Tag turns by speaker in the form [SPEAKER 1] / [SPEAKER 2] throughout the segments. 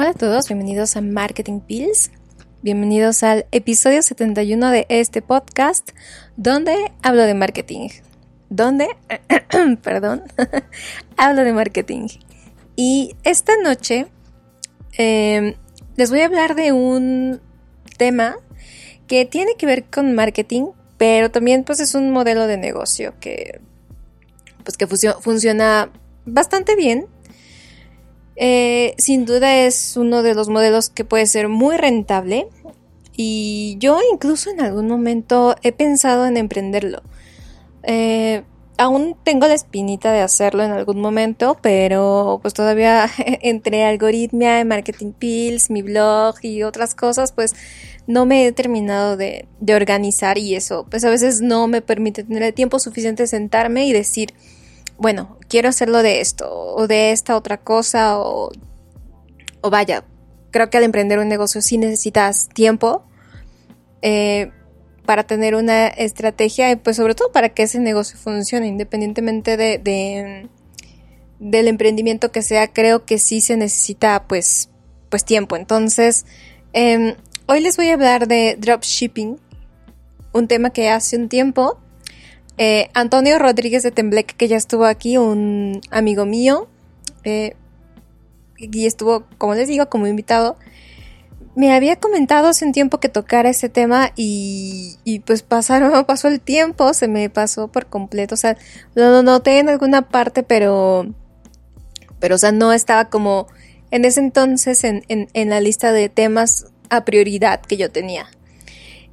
[SPEAKER 1] Hola a todos, bienvenidos a Marketing Pills. Bienvenidos al episodio 71 de este podcast donde hablo de marketing. ¿Dónde? Perdón. hablo de marketing. Y esta noche em, les voy a hablar de un tema que tiene que ver con marketing, pero también pues es un modelo de negocio que pues que funciona bastante bien eh, sin duda es uno de los modelos que puede ser muy rentable y yo incluso en algún momento he pensado en emprenderlo. Eh, aún tengo la espinita de hacerlo en algún momento, pero pues todavía entre algoritmia, marketing pills, mi blog y otras cosas, pues no me he terminado de, organizar y eso, pues a veces no me permite tener el tiempo suficiente de sentarme y decir, bueno, quiero hacerlo de esto o de esta otra cosa o, o vaya, creo que al emprender un negocio sí necesitas tiempo eh, para tener una estrategia y pues sobre todo para que ese negocio funcione independientemente de, del emprendimiento que sea, creo que sí se necesita pues, pues tiempo. Entonces, em, hoy les voy a hablar de dropshipping, un tema que hace un tiempo eh, Antonio Rodríguez de Tembleque, que ya estuvo aquí, un amigo mío, eh, y estuvo, como les digo, como invitado, me había comentado hace un tiempo que tocara ese tema y, pues pasaron, pasó el tiempo, se me pasó por completo, o sea, lo noté en alguna parte, pero, pero, o sea, no estaba como en ese entonces en, en la lista de temas a prioridad que yo tenía.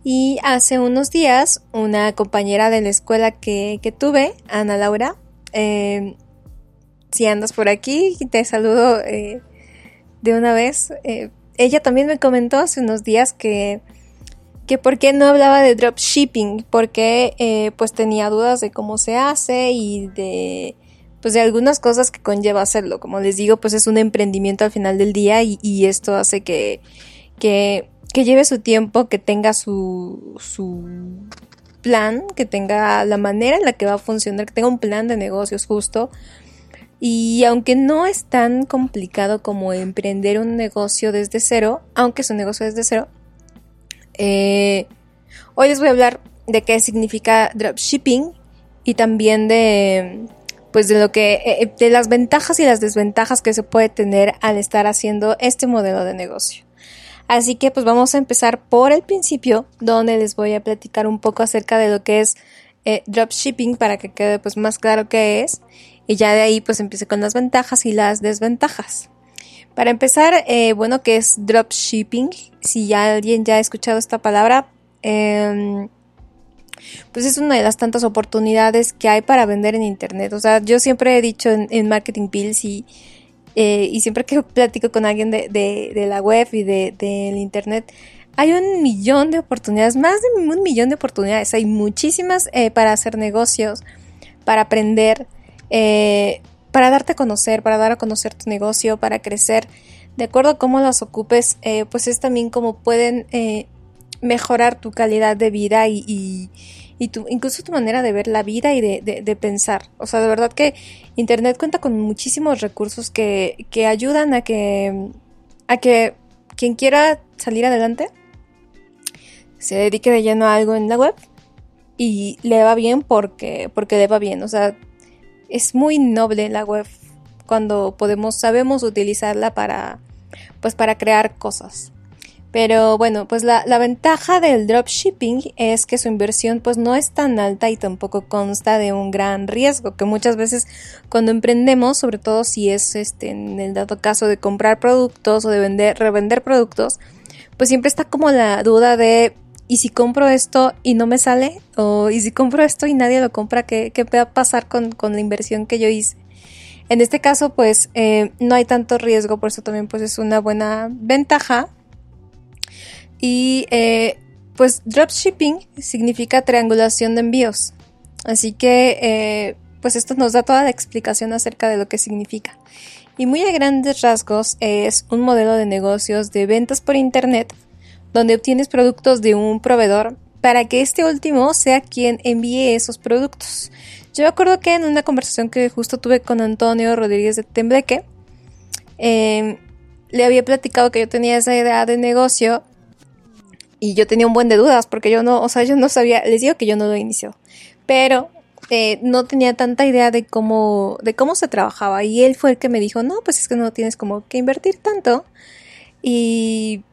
[SPEAKER 1] Y hace unos días, una compañera de la escuela que, tuve, Ana Laura, em, si andas por aquí, te saludo eh, de una vez. Eh, ella también me comentó hace unos días que, que por qué no hablaba de dropshipping, porque eh, pues tenía dudas de cómo se hace y de pues de algunas cosas que conlleva hacerlo. Como les digo, pues es un emprendimiento al final del día y, y esto hace que, que que lleve su tiempo, que tenga su, su plan, que tenga la manera en la que va a funcionar, que tenga un plan de negocios justo. Y aunque no es tan complicado como emprender un negocio desde cero, aunque es un negocio desde cero, eh, hoy les voy a hablar de qué significa dropshipping y también de pues de lo que eh, eh, de las ventajas y las desventajas que se puede tener al estar haciendo este modelo de negocio. Así que pues vamos a empezar por el principio, donde les voy a platicar un poco acerca de lo que es eh, dropshipping para que quede pues más claro qué es. Y ya de ahí pues empiece con las ventajas y las desventajas. Para empezar, eh, bueno, ¿qué es dropshipping? Si ya alguien ya ha escuchado esta palabra, em, pues es una de las tantas oportunidades que hay para vender en internet. O sea, yo siempre he dicho en, Marketing Pills y eh, y siempre que platico con alguien de, la web y del de, internet, hay un millón de oportunidades, más de un millón de oportunidades. Hay muchísimas eh, para hacer negocios, para aprender, eh, para darte a conocer, para dar a conocer tu negocio, para crecer. De acuerdo a cómo las ocupes, pues es también como pueden mejorar tu calidad de vida y, tu, incluso tu manera de ver la vida y de, de, pensar. O sea, de verdad que Internet cuenta con muchísimos recursos que, que ayudan a que, a que quien quiera salir adelante se dedique de lleno a algo en la web y le va bien porque, porque le va bien. O sea, es muy noble la web cuando podemos, sabemos utilizarla para, pues para crear cosas. Pero bueno, pues la, ventaja del dropshipping es que su inversión pues no es tan alta y tampoco consta de un gran riesgo, que muchas veces cuando emprendemos, sobre todo si es este en el dado caso de comprar productos o de vender, revender productos, pues siempre está como la duda de ¿y si compro esto y no me sale? O ¿y si compro esto y nadie lo compra? ¿Qué, qué va pasar con, la inversión que yo hice? En este caso, pues eh, no hay tanto riesgo, por eso también pues es una buena ventaja. Y eh, pues dropshipping significa triangulación de envíos. Así que eh, pues esto nos da toda la explicación acerca de lo que significa. Y muy a grandes rasgos es un modelo de negocios de ventas por internet donde obtienes productos de un proveedor para que este último sea quien envíe esos productos. Yo me acuerdo que en una conversación que justo tuve con Antonio Rodríguez de Tembleque, em, le había platicado que yo tenía esa idea de negocio y yo tenía un buen de dudas porque yo no, o sea, yo no sabía, les digo que yo no lo inició, pero eh, no tenía tanta idea de cómo, de cómo se trabajaba y él fue el que me dijo, no, pues es que no tienes como que invertir tanto y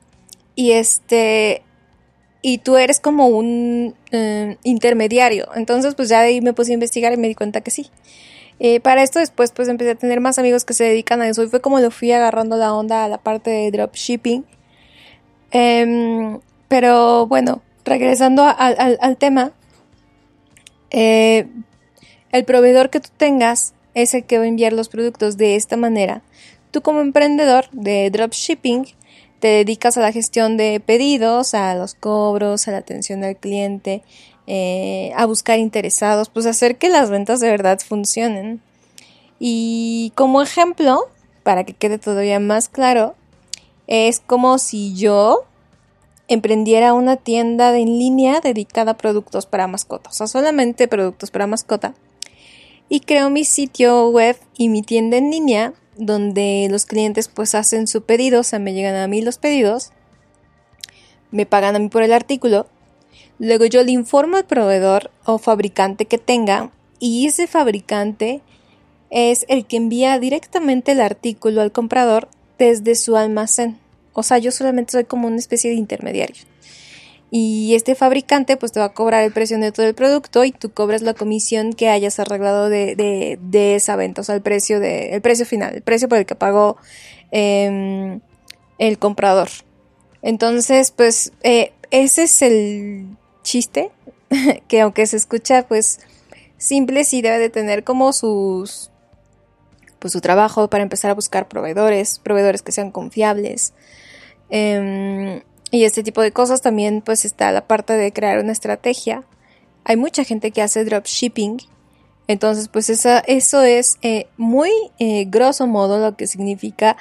[SPEAKER 1] y este y tú eres como un eh, intermediario. Entonces, pues ya de ahí me puse a investigar y me di cuenta que sí. Eh, para esto después pues empecé a tener más amigos que se dedican a eso y fue como lo fui agarrando la onda a la parte de dropshipping. Pero bueno, regresando al, tema, eh, el proveedor que tú tengas es el que va a enviar los productos de esta manera. Tú como emprendedor de dropshipping te dedicas a la gestión de pedidos, a los cobros, a la atención al cliente, eh, a buscar interesados, pues hacer que las ventas de verdad funcionen. Y como ejemplo, para que quede todavía más claro, es como si yo emprendiera una tienda en línea dedicada a productos para mascotas, o sea, solamente productos para mascota. Y creo mi sitio web y mi tienda en línea donde los clientes pues hacen su pedido, o sea, me llegan a mí los pedidos, me pagan a mí por el artículo, luego yo le informo al proveedor o fabricante que tenga y ese fabricante es el que envía directamente el artículo al comprador desde su almacén. O sea, yo solamente soy como una especie de intermediario y este fabricante pues te va a cobrar el precio neto del producto y tú cobras la comisión que hayas arreglado de, de, esa venta, o sea, el precio, de, el precio final, el precio por el que pagó em, el comprador. Entonces, pues eh, ese es el chiste, que aunque se escucha pues simple, sí debe de tener como sus pues su trabajo para empezar a buscar proveedores, proveedores que sean confiables. Em, y este tipo de cosas también pues está la parte de crear una estrategia. Hay mucha gente que hace dropshipping. Entonces pues esa, eso es eh, muy eh, grosso modo lo que significa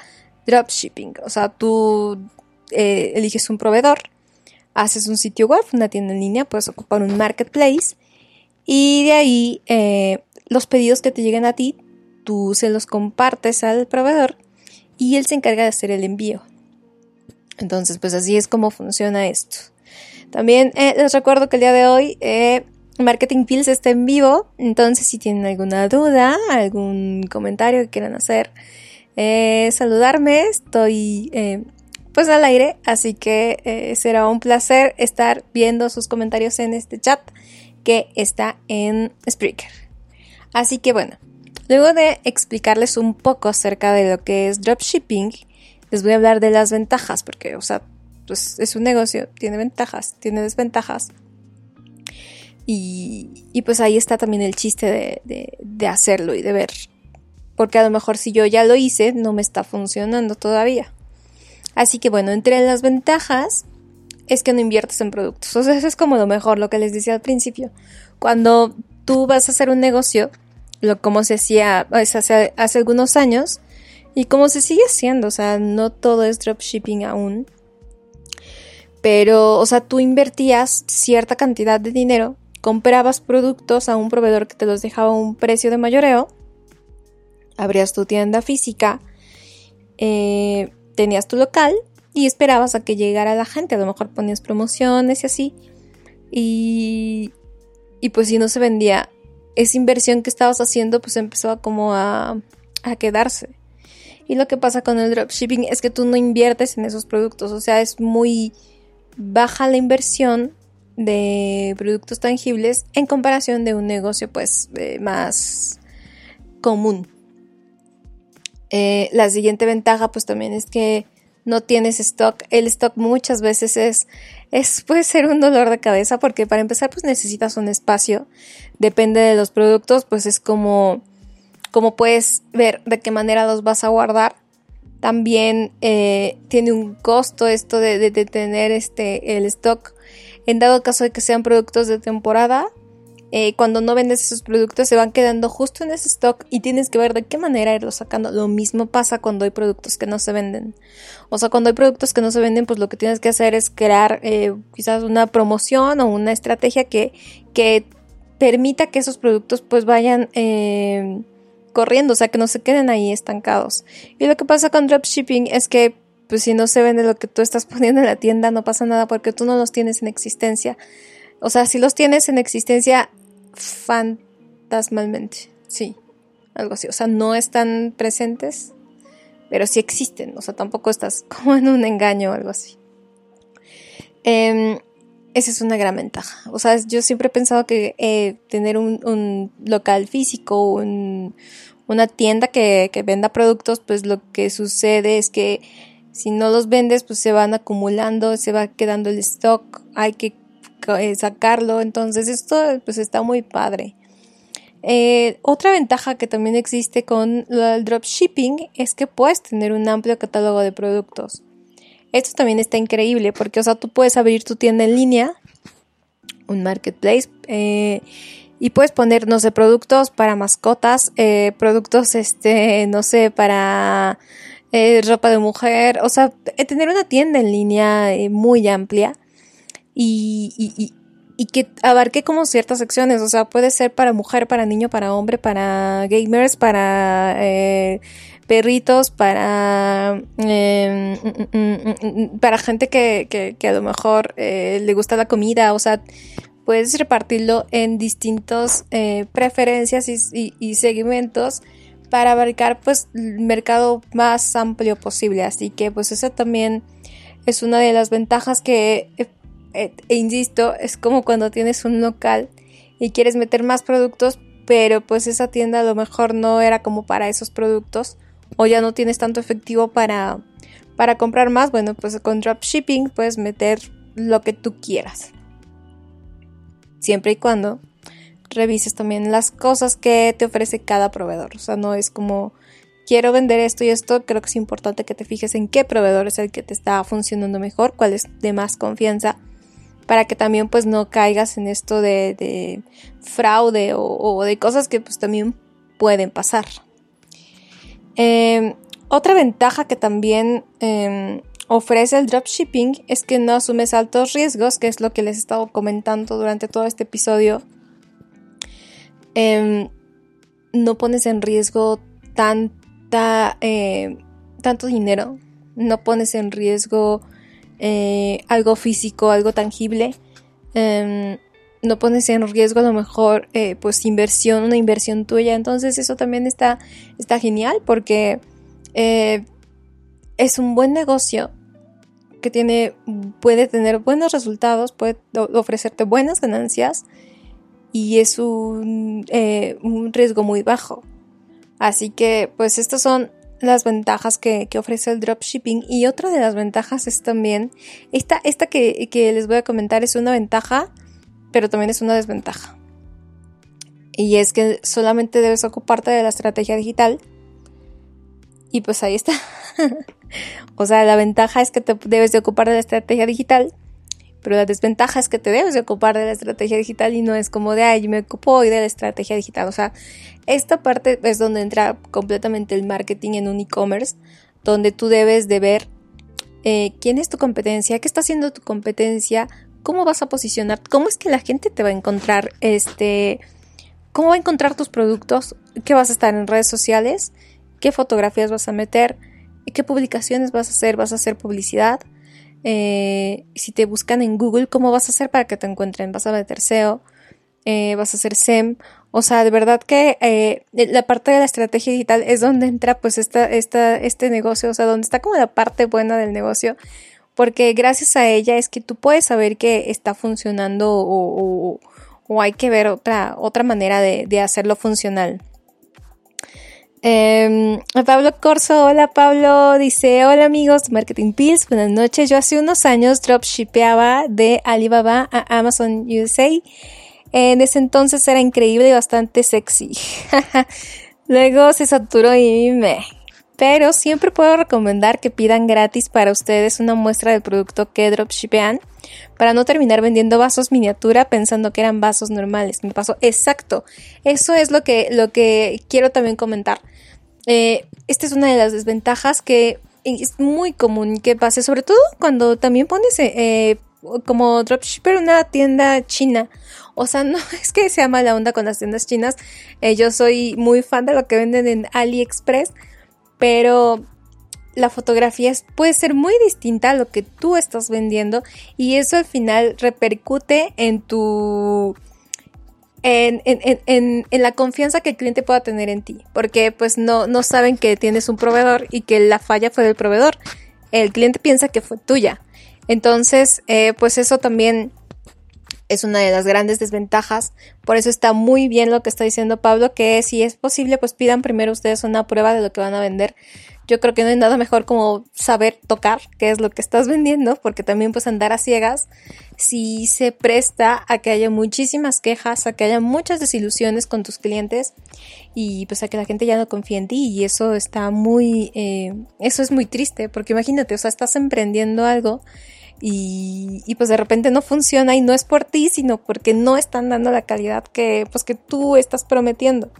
[SPEAKER 1] dropshipping. O sea, tú eh, eliges un proveedor, haces un sitio web, una tienda en línea, puedes ocupar un marketplace y de ahí los pedidos que te lleguen a ti, tú se los compartes al proveedor y él se encarga de hacer el envío. Entonces, pues así es como funciona esto. También eh, les recuerdo que el día de hoy eh, Marketing Pills está en vivo, entonces si tienen alguna duda, algún comentario que quieran hacer, eh, saludarme, estoy pues al aire, así que será un placer estar viendo sus comentarios en este chat que está en Spreaker. Así que bueno, luego de explicarles un poco acerca de lo que es dropshipping, les voy a hablar de las ventajas, porque, o sea, pues es un negocio, tiene ventajas, tiene desventajas. Y, pues ahí está también el chiste de, de, hacerlo y de ver. Porque a lo mejor si yo ya lo hice, no me está funcionando todavía. Así que bueno, entre las ventajas es que no inviertes en productos. O sea, eso es como lo mejor, lo que les decía al principio. Cuando tú vas a hacer un negocio, lo como se hacía hace, hace algunos años, y como se sigue haciendo, o sea, no todo es dropshipping aún. Pero, o sea, tú invertías cierta cantidad de dinero, comprabas productos a un proveedor que te los dejaba a un precio de mayoreo, abrías tu tienda física, eh, tenías tu local y esperabas a que llegara la gente. A lo mejor ponías promociones y así. Y, y pues si no se vendía, esa inversión que estabas haciendo pues empezó como a, a quedarse. Y lo que pasa con el dropshipping es que tú no inviertes en esos productos, o sea, es muy baja la inversión de productos tangibles en comparación de un negocio pues eh, más común. Eh, la siguiente ventaja pues también es que no tienes stock. El stock muchas veces es, es, puede ser un dolor de cabeza porque para empezar pues necesitas un espacio. Depende de los productos, pues es como, como puedes ver de qué manera los vas a guardar. También eh, tiene un costo esto de, de, tener este, el stock. En dado caso de que sean productos de temporada, eh, cuando no vendes esos productos se van quedando justo en ese stock y tienes que ver de qué manera irlos sacando. Lo mismo pasa cuando hay productos que no se venden. O sea, cuando hay productos que no se venden, pues lo que tienes que hacer es crear eh, quizás una promoción o una estrategia que, que permita que esos productos pues vayan corriendo, o sea, que no se queden ahí estancados. Y lo que pasa con dropshipping es que pues si no se vende lo que tú estás poniendo en la tienda, no pasa nada porque tú no los tienes en existencia. O sea, si los tienes en existencia, fantasmalmente, sí, algo así. O sea, no están presentes, pero sí existen. O sea, tampoco estás como en un engaño o algo así. Em, esa es una gran ventaja. O sea, yo siempre he pensado que eh, tener un, local físico, una tienda que, que, venda productos, pues lo que sucede es que si no los vendes, pues se van acumulando, se va quedando el stock, hay que eh, sacarlo. Entonces esto pues está muy padre. Eh, otra ventaja que también existe con el dropshipping es que puedes tener un amplio catálogo de productos. Esto también está increíble porque, o sea, tú puedes abrir tu tienda en línea, un marketplace, eh, y puedes poner, no sé, productos para mascotas, productos, este, no sé, para ropa de mujer, o sea, tener una tienda en línea muy amplia y, y, y, que abarque como ciertas secciones, o sea, puede ser para mujer, para niño, para hombre, para gamers, para eh, perritos, para eh, para gente que, que, que, a lo mejor eh, le gusta la comida, o sea, puedes repartirlo en distintos eh, preferencias y, segmentos para abarcar pues el mercado más amplio posible, así que pues eso también es una de las ventajas que e, e, insisto, es como cuando tienes un local y quieres meter más productos, pero pues esa tienda a lo mejor no era como para esos productos o ya no tienes tanto efectivo para, para comprar más. Bueno, pues con dropshipping puedes meter lo que tú quieras. Siempre y cuando revises también las cosas que te ofrece cada proveedor. O sea, no es como quiero vender esto y esto. Creo que es importante que te fijes en qué proveedor es el que te está funcionando mejor, cuál es de más confianza para que también pues no caigas en esto de, fraude o, de cosas que pues también pueden pasar. Em, otra ventaja que también em, ofrece el dropshipping es que no asumes altos riesgos, que es lo que les he estado comentando durante todo este episodio. Em, no pones en riesgo tanta, tanto dinero, no pones en riesgo eh, algo físico, algo tangible, em, no pones en riesgo a lo mejor eh, pues inversión, una inversión tuya. Entonces eso también está, está genial porque eh, es un buen negocio que tiene, puede tener buenos resultados, puede ofrecerte buenas ganancias y es un, un riesgo muy bajo. Así que pues estos son las ventajas que, ofrece el dropshipping y otra de las ventajas es también esta, esta que, les voy a comentar es una ventaja pero también es una desventaja y es que solamente debes ocuparte de la estrategia digital y pues ahí está o sea la ventaja es que te debes de ocupar de la estrategia digital pero la desventaja es que te debes de ocupar de la estrategia digital y no es como de, ay, me ocupo hoy de la estrategia digital. O sea, esta parte es donde entra completamente el marketing en un e-commerce, donde tú debes de ver eh, quién es tu competencia, qué está haciendo tu competencia, cómo vas a posicionar, cómo es que la gente te va a encontrar, este, cómo va a encontrar tus productos, qué vas a estar en redes sociales, qué fotografías vas a meter, qué publicaciones vas a hacer, vas a hacer publicidad, eh, si te buscan en Google, cómo vas a hacer para que te encuentren, vas a meter SEO, eh, vas a hacer SEM, o sea, de verdad que eh, la parte de la estrategia digital es donde entra pues esta, esta, este negocio, o sea, donde está como la parte buena del negocio, porque gracias a ella es que tú puedes saber que está funcionando o, hay que ver otra, otra manera de, de hacerlo funcional. Eh, Pablo Corso, hola Pablo, dice, hola amigos de Marketing Pills, buenas noches. Yo hace unos años dropshipeaba de Alibaba a Amazon USA. En ese entonces era increíble y bastante sexy. Luego se saturó y me... Pero siempre puedo recomendar que pidan gratis para ustedes una muestra del producto que dropshipean para no terminar vendiendo vasos miniatura pensando que eran vasos normales. Me pasó exacto. Eso es lo que, lo que quiero también comentar. Eh, esta es una de las desventajas que es muy común que pase, sobre todo cuando también pones eh, como dropshipper una tienda china. O sea, no es que sea mala onda con las tiendas chinas. Eh, yo soy muy fan de lo que venden en AliExpress, pero la fotografía puede ser muy distinta a lo que tú estás vendiendo y eso al final repercute en tu en, en, en, la confianza que el cliente pueda tener en ti, porque pues no, no saben que tienes un proveedor y que la falla fue del proveedor. El cliente piensa que fue tuya. Entonces, eh, pues eso también es una de las grandes desventajas. Por eso está muy bien lo que está diciendo Pablo, que si es posible, pues pidan primero ustedes una prueba de lo que van a vender yo creo que no hay nada mejor como saber tocar qué es lo que estás vendiendo, porque también pues andar a ciegas si se presta a que haya muchísimas quejas, a que haya muchas desilusiones con tus clientes y pues a que la gente ya no confíe en ti y eso está muy, eh, eso es muy triste, porque imagínate, o sea, estás emprendiendo algo y, pues de repente no funciona y no es por ti, sino porque no están dando la calidad que pues que tú estás prometiendo.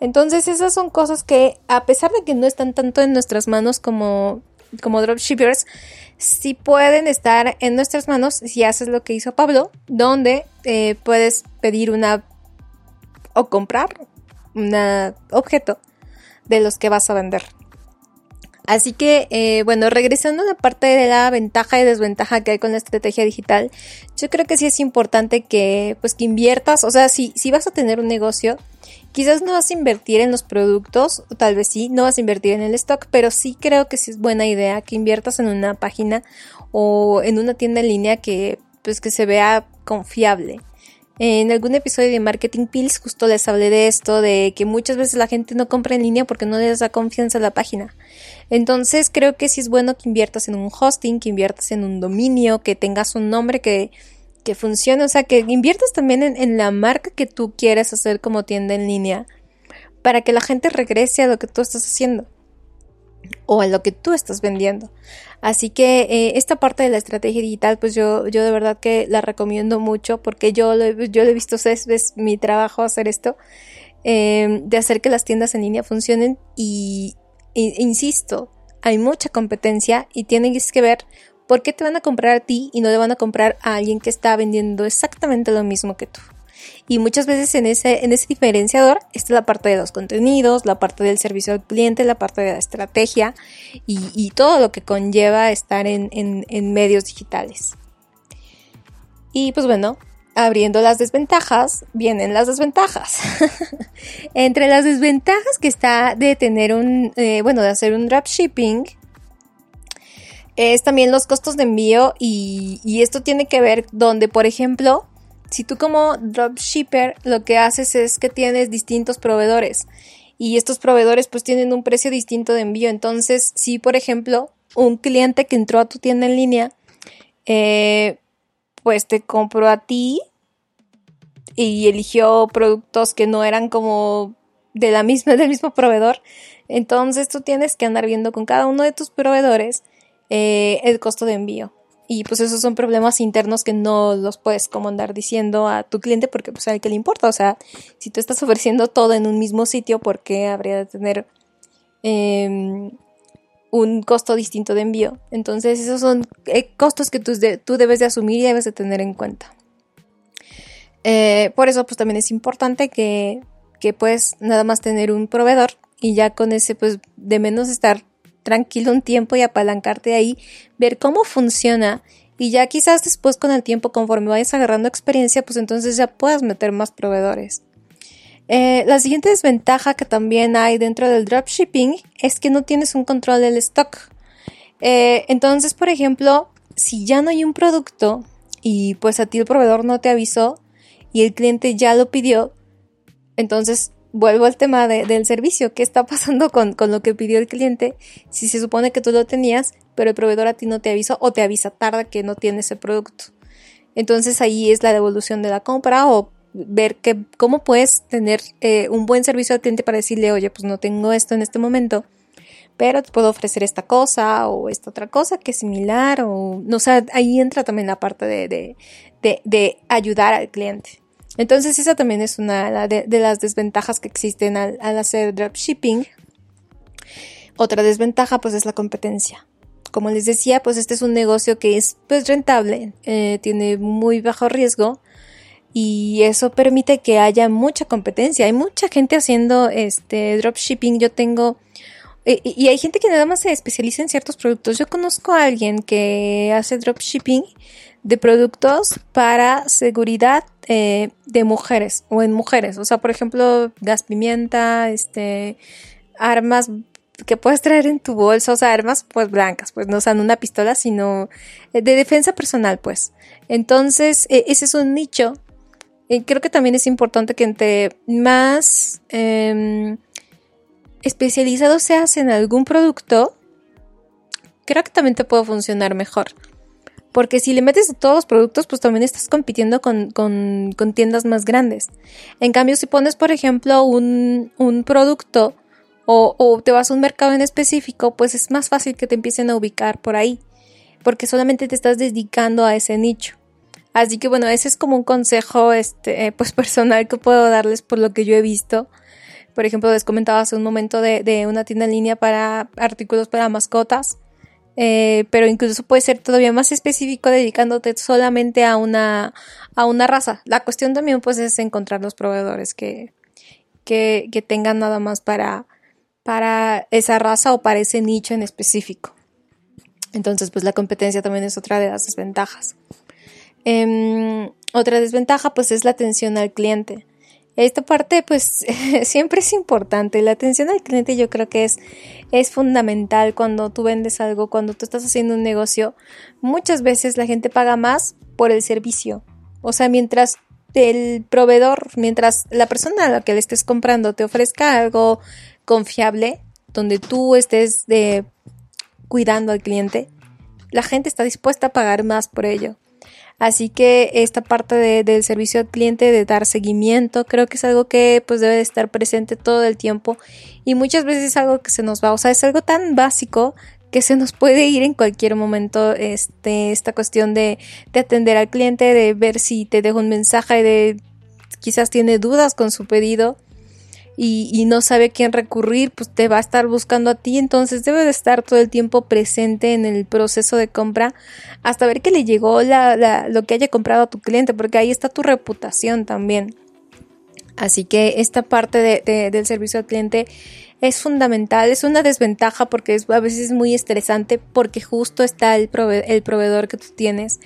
[SPEAKER 1] Entonces esas son cosas que a pesar de que no están tanto en nuestras manos como, como dropshippers, sí pueden estar en nuestras manos si haces lo que hizo Pablo, donde eh, puedes pedir una o comprar un objeto de los que vas a vender. Así que, eh, bueno, regresando a la parte de la ventaja y desventaja que hay con la estrategia digital, yo creo que sí es importante que, pues, que inviertas, o sea, si, si vas a tener un negocio, Quizás no vas a invertir en los productos, o tal vez sí, no vas a invertir en el stock, pero sí creo que sí es buena idea que inviertas en una página o en una tienda en línea que pues que se vea confiable. En algún episodio de Marketing Pills justo les hablé de esto, de que muchas veces la gente no compra en línea porque no les da confianza a la página. Entonces creo que sí es bueno que inviertas en un hosting, que inviertas en un dominio, que tengas un nombre que que funcione, o sea, que inviertas también en, la marca que tú quieres hacer como tienda en línea para que la gente regrese a lo que tú estás haciendo o a lo que tú estás vendiendo. Así que eh, esta parte de la estrategia digital, pues yo, yo de verdad que la recomiendo mucho porque yo lo, yo he visto, es, es mi trabajo hacer esto, em, de hacer que las tiendas en línea funcionen y, insisto, hay mucha competencia y tienes que ver ¿Por qué te van a comprar a ti y no le van a comprar a alguien que está vendiendo exactamente lo mismo que tú? Y muchas veces en ese, en ese diferenciador está la parte de los contenidos, la parte del servicio al cliente, la parte de la estrategia y, todo lo que conlleva estar en, en medios digitales. Y pues bueno, abriendo las desventajas, vienen las desventajas. Entre las desventajas que está de tener un, eh, bueno, de hacer un dropshipping, es también los costos de envío y, esto tiene que ver donde, por ejemplo, si tú como dropshipper lo que haces es que tienes distintos proveedores y estos proveedores pues tienen un precio distinto de envío. Entonces, si por ejemplo un cliente que entró a tu tienda en línea, eh, pues te compró a ti y eligió productos que no eran como de la misma, del mismo proveedor, entonces tú tienes que andar viendo con cada uno de tus proveedores eh, el costo de envío. Y pues esos son problemas internos que no los puedes como andar diciendo a tu cliente porque pues a que le importa. O sea, si tú estás ofreciendo todo en un mismo sitio, ¿por qué habría de tener em, un costo distinto de envío. Entonces esos son eh, costos que tú, tú, debes de asumir y debes de tener en cuenta. Eh, por eso pues también es importante que, que puedes nada más tener un proveedor y ya con ese pues de menos estar tranquilo un tiempo y apalancarte ahí, ver cómo funciona y ya quizás después con el tiempo conforme vayas agarrando experiencia pues entonces ya puedas meter más proveedores. Eh, la siguiente desventaja que también hay dentro del dropshipping es que no tienes un control del stock. Eh, entonces, por ejemplo, si ya no hay un producto y pues a ti el proveedor no te avisó y el cliente ya lo pidió, entonces vuelvo al tema del servicio. ¿Qué está pasando con, con, lo que pidió el cliente? Si se supone que tú lo tenías, pero el proveedor a ti no te avisó o te avisa tarde que no tiene ese producto. Entonces ahí es la devolución de la compra o ver que, cómo puedes tener eh, un buen servicio al cliente para decirle, oye, pues no tengo esto en este momento, pero te puedo ofrecer esta cosa o esta otra cosa que es similar o, no sé, ahí entra también la parte de, de, de, ayudar al cliente. Entonces esa también es una de, las desventajas que existen al, hacer dropshipping. Otra desventaja pues es la competencia. Como les decía, pues este es un negocio que es pues rentable, eh, tiene muy bajo riesgo, y eso permite que haya mucha competencia. Hay mucha gente haciendo este dropshipping. Yo tengo eh, y hay gente que nada más se especializa en ciertos productos. Yo conozco a alguien que hace dropshipping de productos para seguridad eh, de mujeres o en mujeres. O sea, por ejemplo, gas pimienta, este, armas que puedes traer en tu bolsa, o sea, armas pues blancas, pues no sean una pistola, sino eh, de defensa personal, pues. Entonces, ese es un nicho creo que también es importante que entre más eh, especializado seas en algún producto, creo que también te puede funcionar mejor. Porque si le metes todos los productos, pues también estás compitiendo con, tiendas más grandes. En cambio, si pones, por ejemplo, un, producto o, o, te vas a un mercado en específico, pues es más fácil que te empiecen a ubicar por ahí. Porque solamente te estás dedicando a ese nicho. Así que bueno, ese es como un consejo este, eh, pues personal que puedo darles por lo que yo he visto. Por ejemplo, les comentaba hace un momento de, una tienda en línea para artículos para mascotas. Eh, pero incluso puede ser todavía más específico dedicándote solamente a una, a una raza. La cuestión también pues es encontrar los proveedores que, que, que tengan nada más para, para esa raza o para ese nicho en específico. Entonces pues la competencia también es otra de las desventajas. Em, otra desventaja pues es la atención al cliente. Esta parte pues siempre es importante. La atención al cliente yo creo que es, es fundamental cuando tú vendes algo, cuando tú estás haciendo un negocio. Muchas veces la gente paga más por el servicio. O sea, mientras el proveedor, mientras la persona a la que le estés comprando te ofrezca algo confiable, donde tú estés de, cuidando al cliente, la gente está dispuesta a pagar más por ello. Así que esta parte del servicio al cliente, de dar seguimiento, creo que es algo que pues debe de estar presente todo el tiempo. Y muchas veces es algo que se nos va, o sea, es algo tan básico que se nos puede ir en cualquier momento este, esta cuestión de, de atender al cliente, de ver si te dejo un mensaje, de quizás tiene dudas con su pedido y, no sabe a quién recurrir, pues te va a estar buscando a ti, entonces debe de estar todo el tiempo presente en el proceso de compra hasta ver que le llegó la, lo que haya comprado a tu cliente, porque ahí está tu reputación también. Así que esta parte de, del servicio al cliente es fundamental, es una desventaja porque a veces es muy estresante porque justo está el, el proveedor que tú tienes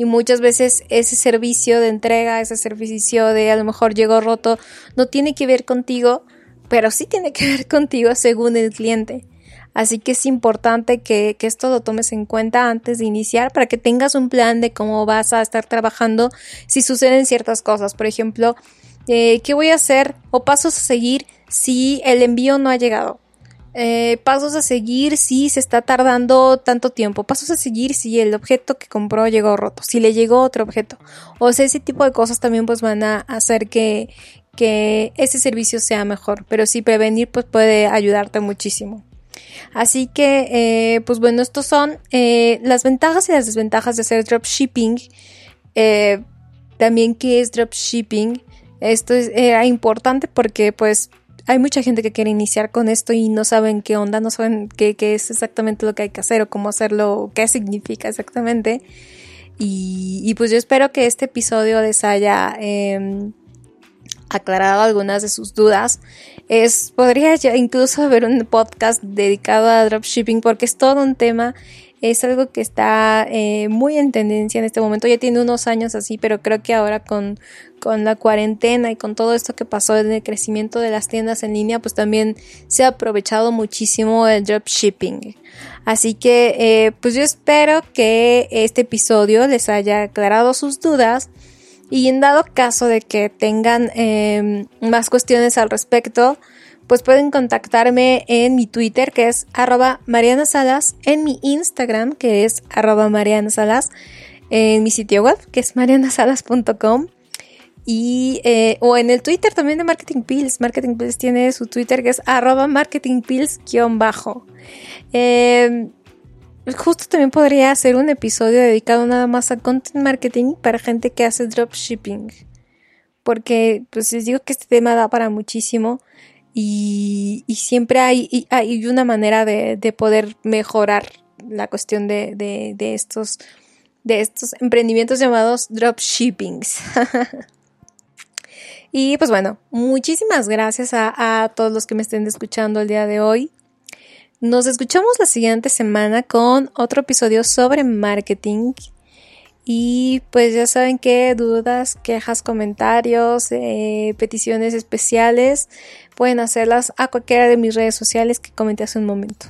[SPEAKER 1] y muchas veces ese servicio de entrega, ese servicio de a lo mejor llegó roto, no tiene que ver contigo, pero sí tiene que ver contigo según el cliente. Así que es importante que, esto lo tomes en cuenta antes de iniciar para que tengas un plan de cómo vas a estar trabajando si suceden ciertas cosas. Por ejemplo, eh, ¿qué voy a hacer o pasos a seguir si el envío no ha llegado? Eh, pasos a seguir si se está tardando tanto tiempo. Pasos a seguir si el objeto que compró llegó roto. Si le llegó otro objeto. O sea, ese tipo de cosas también pues van a hacer que, que ese servicio sea mejor. Pero sí prevenir pues puede ayudarte muchísimo. Así que, eh, pues bueno, estos son eh, las ventajas y las desventajas de hacer dropshipping. también qué es dropshipping. Esto es, era importante porque pues hay mucha gente que quiere iniciar con esto y no saben qué onda, no saben qué, qué es exactamente lo que hay que hacer o cómo hacerlo, qué significa exactamente. Y, pues yo espero que este episodio les haya em, aclarado algunas de sus dudas. Es, podría ya incluso haber un podcast dedicado a dropshipping porque es todo un tema es algo que está eh, muy en tendencia en este momento. Ya tiene unos años así, pero creo que ahora con, con la cuarentena y con todo esto que pasó en el crecimiento de las tiendas en línea, pues también se ha aprovechado muchísimo el dropshipping. Así que, eh, pues yo espero que este episodio les haya aclarado sus dudas. Y en dado caso de que tengan em, más cuestiones al respecto, pues pueden contactarme en mi Twitter que es arroba Mariana Salas, en mi Instagram que es arroba Mariana Salas, en mi sitio web que es marianasalas.com y eh, o en el Twitter también de Marketing Pills. Marketing Pills tiene su Twitter que es arroba marketingpills-bajo. Em, justo también podría hacer un episodio dedicado nada más a content marketing para gente que hace dropshipping. Porque pues les digo que este tema da para muchísimo y, siempre hay, hay, una manera de, poder mejorar la cuestión de, de, estos, de estos emprendimientos llamados dropshippings. y pues bueno, muchísimas gracias a, a todos los que me estén escuchando el día de hoy. Nos escuchamos la siguiente semana con otro episodio sobre marketing. Y pues ya saben que dudas, quejas, comentarios, eh, peticiones especiales, pueden hacerlas a cualquiera de mis redes sociales que comenté hace un momento.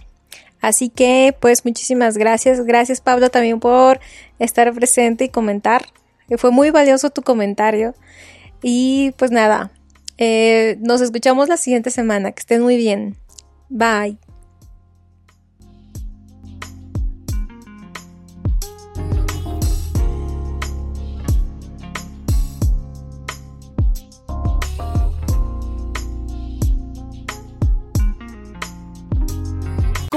[SPEAKER 1] Así que pues muchísimas gracias. Gracias Pablo también por estar presente y comentar. Fue muy valioso tu comentario. Y pues nada, eh, nos escuchamos la siguiente semana. Que estén muy bien. Bye.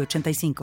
[SPEAKER 2] 85